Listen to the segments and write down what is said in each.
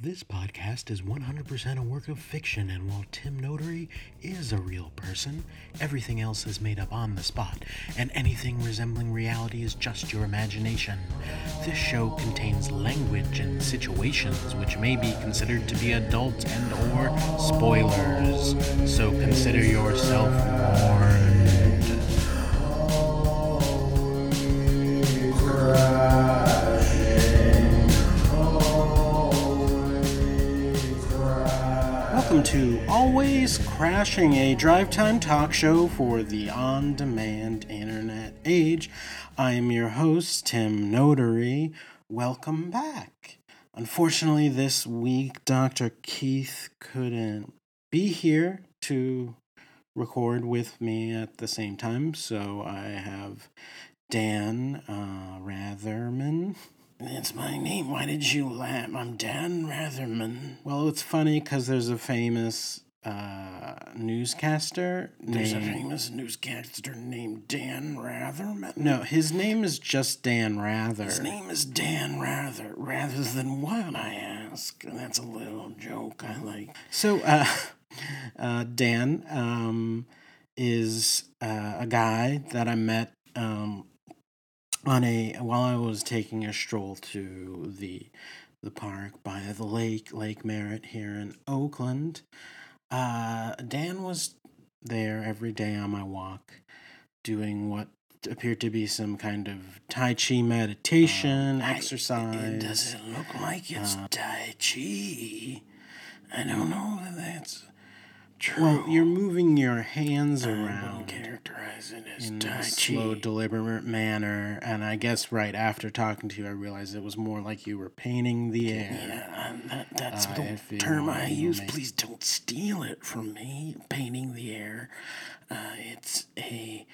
This podcast is 100% a work of fiction, and while Tim Notary is a real person, everything else is made up on the spot, and anything resembling reality is just your imagination. This show contains language and situations which may be considered to be adult and or spoilers, so consider yourself warned. Always Crashing, a drive time talk show for the on demand internet age. I am your host, Tim Notary. Welcome back. Unfortunately, this week, Dr. Keith couldn't be here to record with me at the same time, so I have Dan uh, Ratherman. That's my name. Why did you laugh? I'm Dan Ratherman. Well, it's funny because there's a famous uh, newscaster. There's a famous newscaster named Dan Ratherman. No, his name is just Dan Rather. His name is Dan Rather. Rather than what, I ask. And that's a little joke I like. So, uh, uh, Dan um, is uh, a guy that I met um, on a while I was taking a stroll to the the park by the lake, Lake Merritt here in Oakland. Uh, Dan was there every day on my walk, doing what appeared to be some kind of Tai Chi meditation I- exercise. It, does it look like it's Uh, Tai Chi? I don't know that that's true. Well, you're moving your hands around characterize it as in a slow, deliberate manner, and I guess right after talking to you, I realized it was more like you were painting the air. Yeah, that, that's Uh, the term I use. may- Please don't steal it from me. Painting the air. Uh, it's a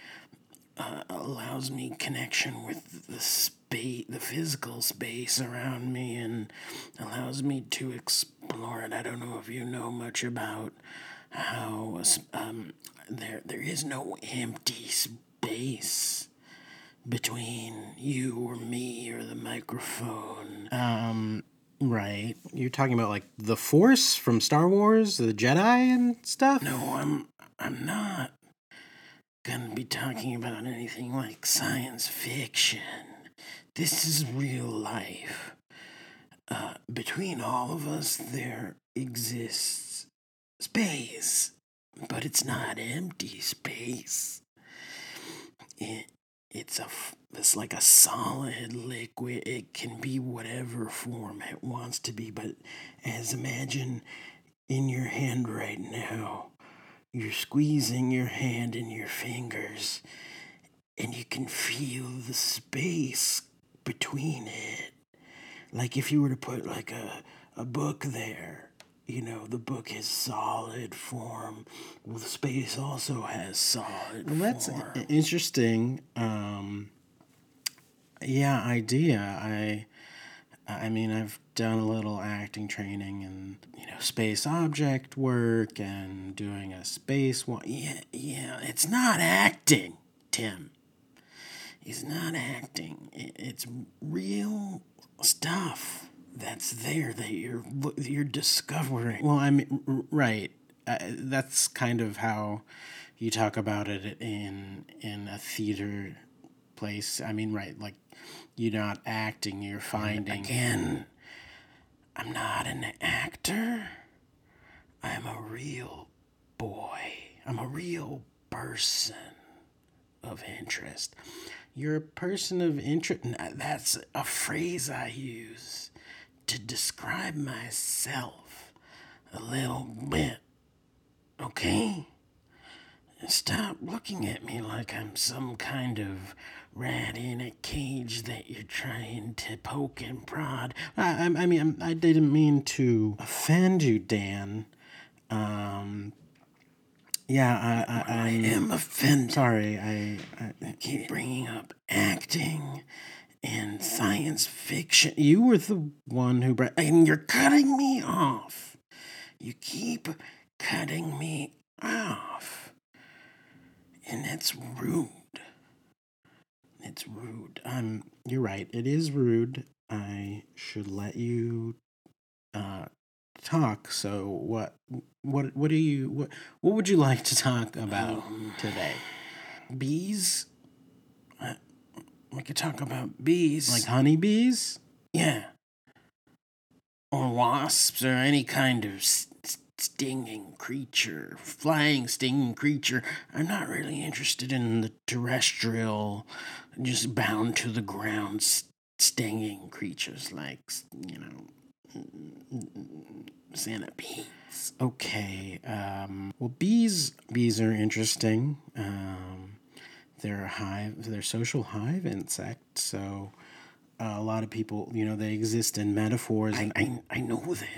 uh, allows me connection with the space, the physical space around me, and allows me to explore it. I don't know if you know much about how um, there there is no empty space between you or me or the microphone. Um, right. You're talking about like the Force from Star Wars, the Jedi and stuff. No, I'm I'm not gonna be talking about anything like science fiction. This is real life. Uh, between all of us, there exists space, but it's not empty space. It, it's a it's like a solid liquid. It can be whatever form it wants to be, but as imagine in your hand right now. You're squeezing your hand in your fingers, and you can feel the space between it. Like if you were to put like a, a book there, you know, the book has solid form. Well, the space also has solid Well, that's form. i- interesting. Um, yeah, idea. I, I mean, I've done a little acting training and you know space object work and doing a space one. Yeah, yeah, it's not acting, Tim. It's not acting. It's real stuff that's there that you're you're discovering. Well, I mean, right. Uh, that's kind of how you talk about it in in a theater place. I mean, right, like you're not acting, you're finding. Again, I'm not an actor. I'm a real boy. I'm a real person of interest. You're a person of interest. That's a phrase I use to describe myself a little bit. Okay? Stop looking at me like I'm some kind of rat in a cage that you're trying to poke and prod. I, I, I mean, I'm- didn't mean to offend you, Dan. Um, yeah, I, I, I I'm am offended. sorry. I, I, Keep bringing up acting and science fiction. you were the one who brought. and you're cutting me off. You keep cutting me off. And it's rude. It's rude. I'm. You're right. It is rude. I should let you uh, talk. So what what what do you what what would you like to talk about today? Bees? We could talk about bees. Like honeybees? yeah. Or wasps or any kind of s- s- stinging creature, flying stinging creature. I'm not really interested in the terrestrial, just bound to the ground s- stinging creatures like, you know, centipedes. Okay. Um, well, bees bees are interesting. Um, they're a hive. They're social hive insect. So uh, a lot of people, you know, they exist in metaphors I, I, I know that.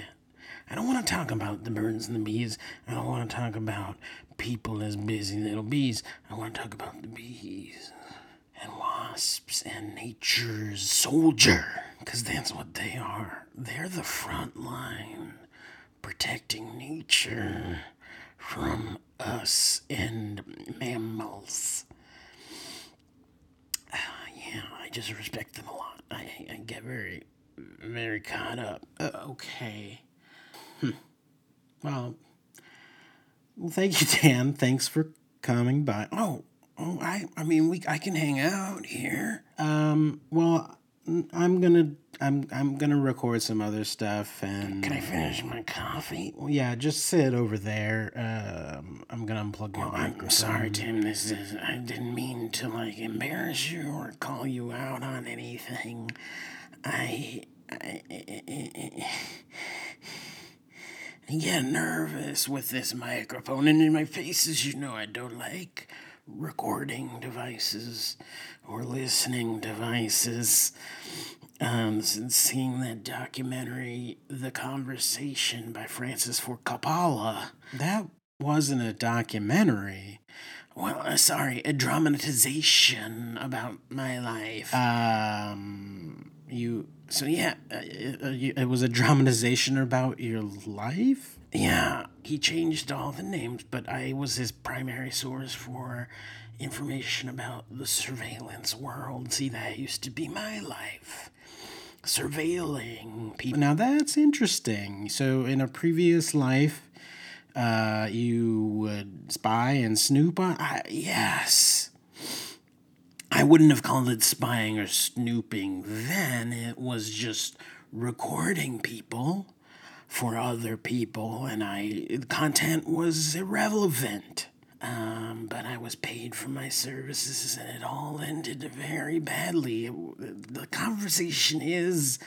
I don't want to talk about the birds and the bees. I don't want to talk about people as busy little bees. I want to talk about the bees and wasps and nature's soldier. Because that's what they are. They're the front line protecting nature from us and mammals. Yeah, I just respect them a lot. I, I get very, very caught up. Uh, okay. Hmm. Well, well, thank you, Dan. Thanks for coming by. Oh, oh, I, I mean, we, I can hang out here. Um, well, I'm gonna, I'm, I'm gonna record some other stuff, and Can I finish my coffee? Well, yeah, just sit over there. Um, I'm gonna unplug your Oh, I'm sorry, Tim. This is. I didn't mean to like embarrass you or call you out on anything. I. I, I get nervous with this microphone, and in my face, as you know, I don't like recording devices or listening devices. Um, since seeing that documentary, The Conversation by Francis Ford Coppola. That wasn't a documentary. Well, uh, sorry, a dramatization about my life. Um, you. so yeah, uh, Uh, it was a dramatization about your life. yeah, he changed all the names, but I was his primary source for information about the surveillance world. See, that used to be my life. Surveilling people. Now that's interesting. So in a previous life, uh, you would spy and snoop on. I, yes. I wouldn't have called it spying or snooping then. It was just recording people for other people, and I the content was irrelevant. Um, but I was paid for my services, and it all ended very badly. It- the conversation is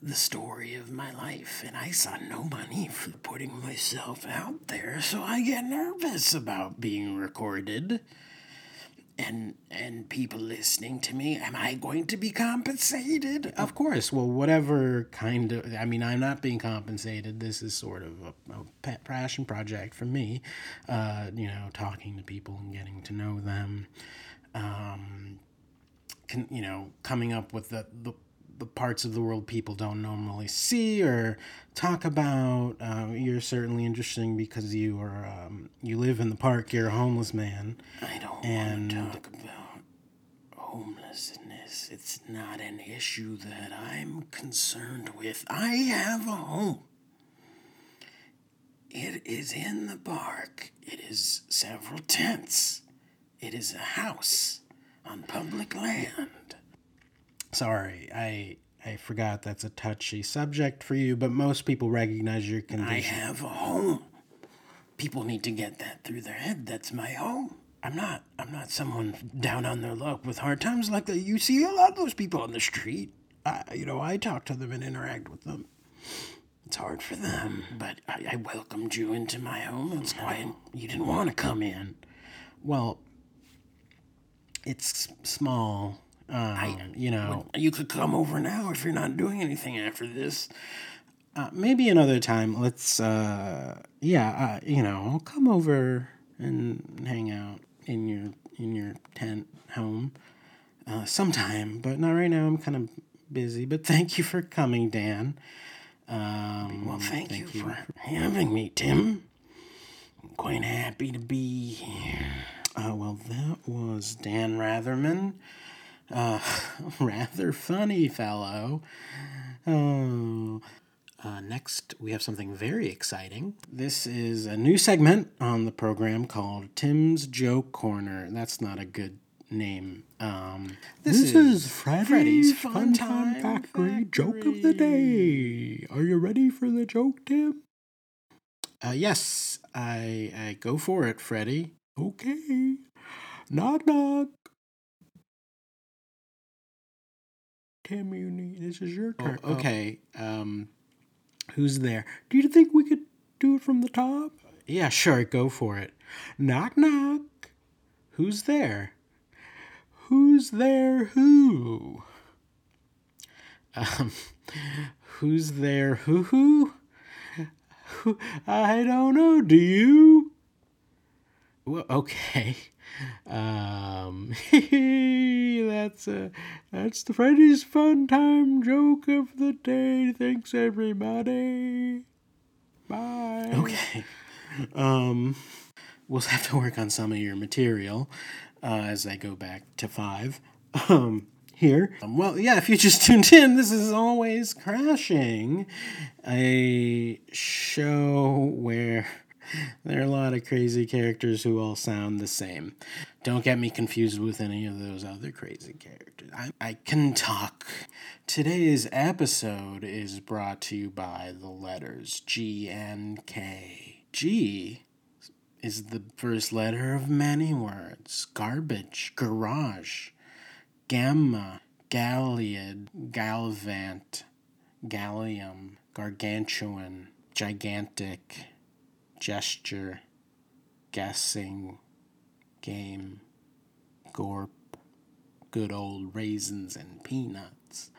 the story of my life, and I saw no money for putting myself out there, so I get nervous about being recorded and and people listening to me. Am I going to be compensated? Of course. Well, whatever kind of. I mean, I'm not being compensated. This is sort of a, a pet passion project for me. Uh, you know, talking to people and getting to know them. Um, can, you know, coming up with the, the the parts of the world people don't normally see or talk about. Uh, you're certainly interesting because you are um, you live in the park. You're a homeless man. I don't And- want to talk about homelessness. It's not an issue that I'm concerned with. I have a home. It is in the park. It is several tents. It is a house on public land. Sorry, I I forgot that's a touchy subject for you, but most people recognize your condition. I have a home. People need to get that through their head. That's my home. I'm not. I'm not someone down on their luck with hard times like that. You see a lot of those people on the street. I, you know, I talk to them and interact with them. It's hard for them, but I, I welcomed you into my home. It's quiet. You didn't want to come in. Well, it's small. Um, you know, You could come over now if you're not doing anything after this. uh, maybe another time. Let's, uh, yeah, uh, you know, I'll come over and hang out in your in your tent home uh, sometime, but not right now. I'm kind of busy. But thank you for coming, Dan. Um, Well, thank, you, for having me, Tim. I'm quite happy to be here. Uh, well, that was Dan Ratherman. Uh, rather funny fellow. Oh, Uh, next, we have something very exciting. This is a new segment on the program called Tim's Joke Corner. That's not a good name. Um, this, this, is, Freddie's, Freddie's Fun Time Factory, Factory joke of the day. Are you ready for the joke, Tim? Uh, yes, I, I go for it, Freddie. Okay. Knock knock. Tim, you need, this is your turn. Oh, okay. Um, who's there? Do you think we could do it from the top? Yeah, sure. Go for it. Knock knock. Who's there? Who's there? Who? Um, who's there? Who who? I don't know. Do you? Well, okay. Um, that's a that's the Freddie's Fun Time joke of the day. Thanks, everybody. Bye. Okay. Um, we'll have to work on some of your material uh, as I go back to five. Um, here. Um, well, yeah, if you just tuned in, this is always crashing. A show where there are a lot of crazy characters who all sound the same. Don't get me confused with any of those other crazy characters. I, I can talk. Today's episode is brought to you by the letters G and K. G is the first letter of many words garbage, garage gamma, galliad, galvant, gallium, gargantuan, gigantic, gesture, guessing, game, gorp, good old raisins and peanuts.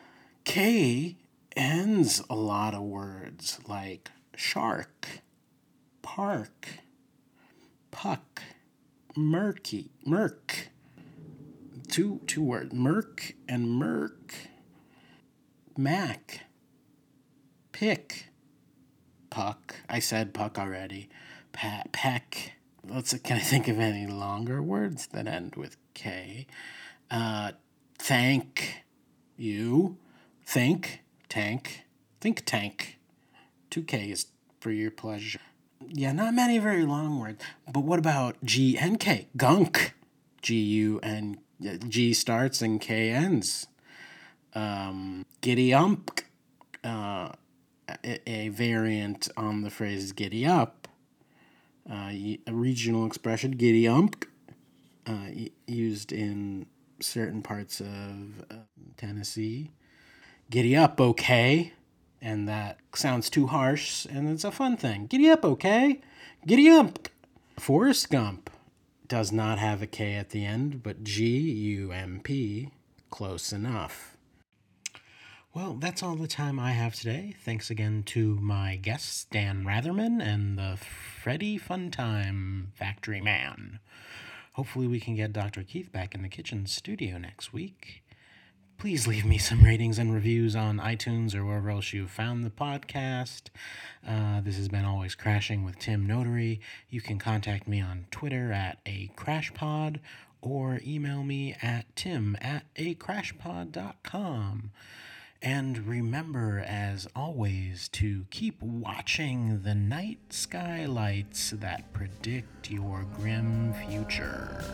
K ends a lot of words like shark, park, puck, murky, murk, two two words Merc and Merc. Mac. Pick. Puck. I said puck already. Pat peck. Let's can I think of any longer words that end with K? Uh, thank you. Think tank. Think tank. Two K is for your pleasure. Yeah, not many very long words. But what about G N K? Gunk. G U N G starts and K ends. Um, giddy ump, uh, a, variant on the phrase giddy up. Uh, a regional expression, giddy ump, uh, used in certain parts of uh, Tennessee. Giddy up, okay. And that sounds too harsh, and it's a fun thing. Giddy up, okay. Giddy up. Forrest Gump does not have a K at the end, but G U M P, close enough. Well, that's all the time I have today. Thanks again to my guests, Dan Ratherman and the Freddie Funtime Factory Man. Hopefully, we can get Dr. Keith back in the kitchen studio next week please leave me some ratings and reviews on iTunes or wherever else you found the podcast. Uh, this has been Always Crashing with Tim Notary. You can contact me on Twitter at a crashpod or email me at tim at a crashpod.com. And remember, as always, to keep watching the night skylights that predict your grim future.